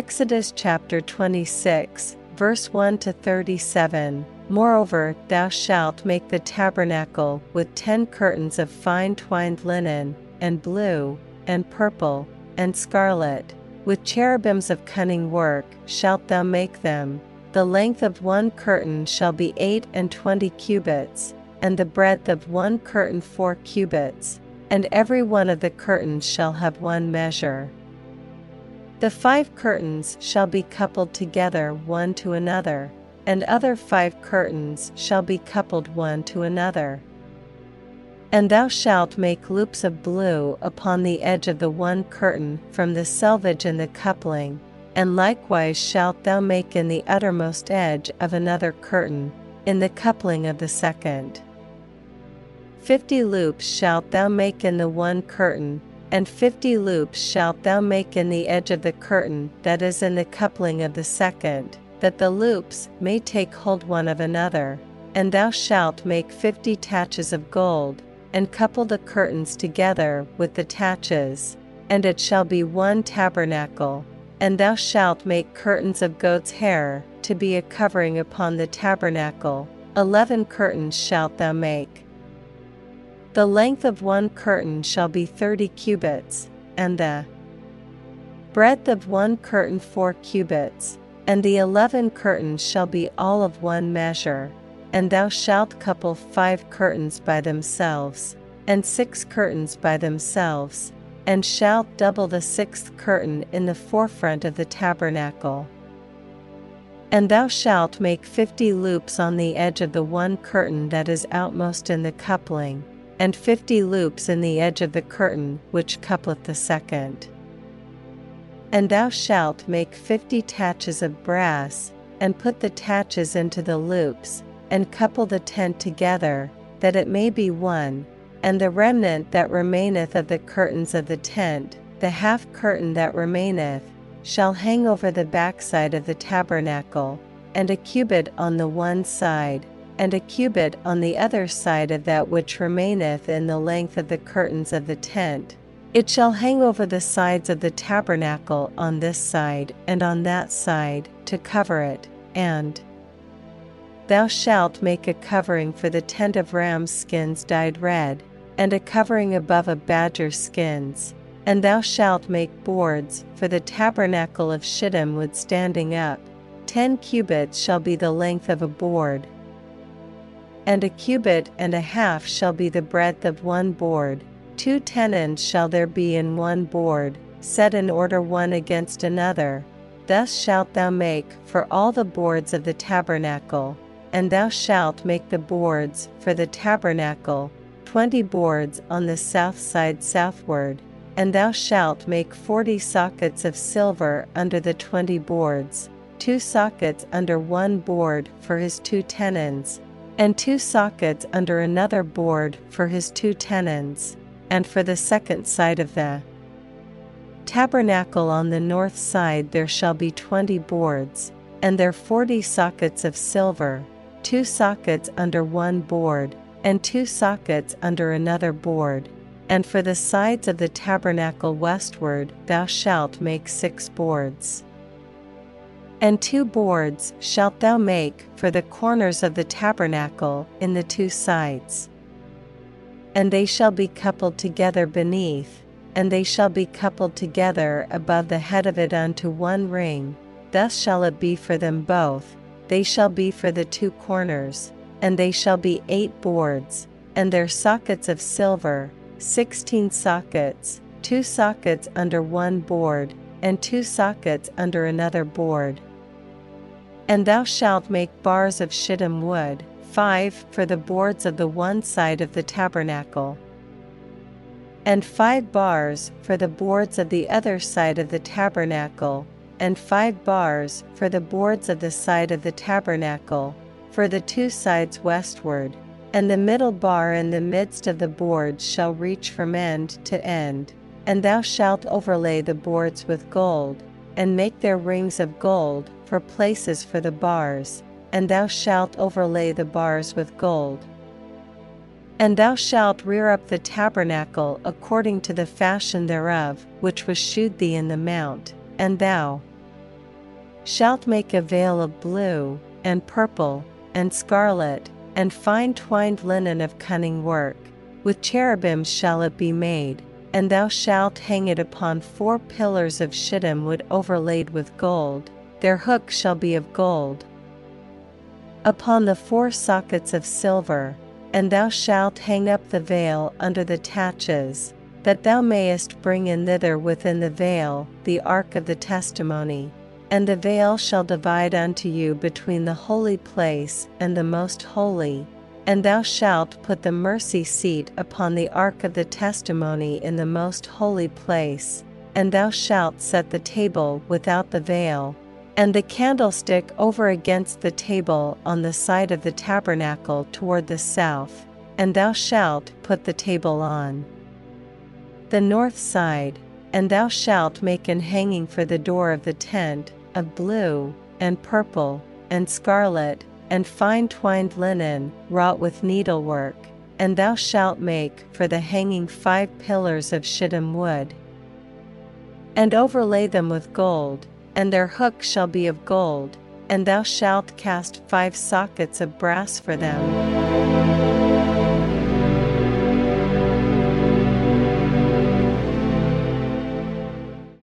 Exodus chapter 26, verse 1 to 37. Moreover, thou shalt make the tabernacle with ten curtains of fine twined linen, and blue, and purple, and scarlet. With cherubims of cunning work shalt thou make them. The length of one curtain shall be eight and twenty cubits, and the breadth of one curtain four cubits, and every one of the curtains shall have one measure. The five curtains shall be coupled together one to another, and other five curtains shall be coupled one to another. And thou shalt make loops of blue upon the edge of the one curtain from the selvage in the coupling, and likewise shalt thou make in the uttermost edge of another curtain, in the coupling of the second. Fifty loops shalt thou make in the one curtain, and fifty loops shalt thou make in the edge of the curtain that is in the coupling of the second, that the loops may take hold one of another. And thou shalt make fifty taches of gold, and couple the curtains together with the taches, and it shall be one tabernacle. And thou shalt make curtains of goat's hair to be a covering upon the tabernacle. Eleven curtains shalt thou make. The length of one curtain shall be thirty cubits, and the breadth of one curtain four cubits, and the eleven curtains shall be all of one measure. And thou shalt couple five curtains by themselves, and six curtains by themselves, and shalt double the sixth curtain in the forefront of the tabernacle. And thou shalt make fifty loops on the edge of the one curtain that is outmost in the coupling, and fifty loops in the edge of the curtain which coupleth the second. And thou shalt make fifty taches of brass, and put the taches into the loops, and couple the tent together, that it may be one, and the remnant that remaineth of the curtains of the tent, the half curtain that remaineth, shall hang over the backside of the tabernacle, and a cubit on the one side, and a cubit on the other side of that which remaineth in the length of the curtains of the tent. It shall hang over the sides of the tabernacle on this side and on that side, to cover it, and Thou shalt make a covering for the tent of ram's skins dyed red, and a covering above of badger skins. And thou shalt make boards for the tabernacle of shittim wood standing up. Ten cubits shall be the length of a board, and a cubit and a half shall be the breadth of one board, two tenons shall there be in one board, set in order one against another. Thus shalt thou make for all the boards of the tabernacle, and thou shalt make the boards for the tabernacle, twenty boards on the south side southward, and thou shalt make forty sockets of silver under the twenty boards, two sockets under one board for his two tenons and two sockets under another board for his two tenons, and for the second side of the tabernacle on the north side there shall be twenty boards, and there forty sockets of silver, two sockets under one board, and two sockets under another board. And for the sides of the tabernacle westward thou shalt make six boards. And two boards shalt thou make for the corners of the tabernacle in the two sides. And they shall be coupled together beneath, and they shall be coupled together above the head of it unto one ring, thus shall it be for them both, they shall be for the two corners, and they shall be eight boards, and their sockets of silver, sixteen sockets, two sockets under one board, and two sockets under another board. And thou shalt make bars of shittim wood, five for the boards of the one side of the tabernacle, and five bars for the boards of the other side of the tabernacle, and five bars for the boards of the side of the tabernacle, for the two sides westward. And the middle bar in the midst of the boards shall reach from end to end. And thou shalt overlay the boards with gold, and make their rings of gold for places for the bars, and thou shalt overlay the bars with gold. And thou shalt rear up the tabernacle according to the fashion thereof, which was shewed thee in the mount, and thou shalt make a veil of blue, and purple, and scarlet, and fine twined linen of cunning work. With cherubims shall it be made, and thou shalt hang it upon four pillars of shittim wood overlaid with gold, their hooks shall be of gold. Upon the four sockets of silver, and thou shalt hang up the veil under the taches, that thou mayest bring in thither within the veil the ark of the testimony. And the veil shall divide unto you between the holy place and the most holy, and thou shalt put the mercy seat upon the ark of the testimony in the most holy place, and thou shalt set the table without the veil, and the candlestick over against the table on the side of the tabernacle toward the south, and thou shalt put the table on the north side, and thou shalt make an hanging for the door of the tent, of blue, and purple, and scarlet, and fine twined linen, wrought with needlework, and thou shalt make for the hanging five pillars of shittim wood. And overlay them with gold, and their hooks shall be of gold, and thou shalt cast five sockets of brass for them.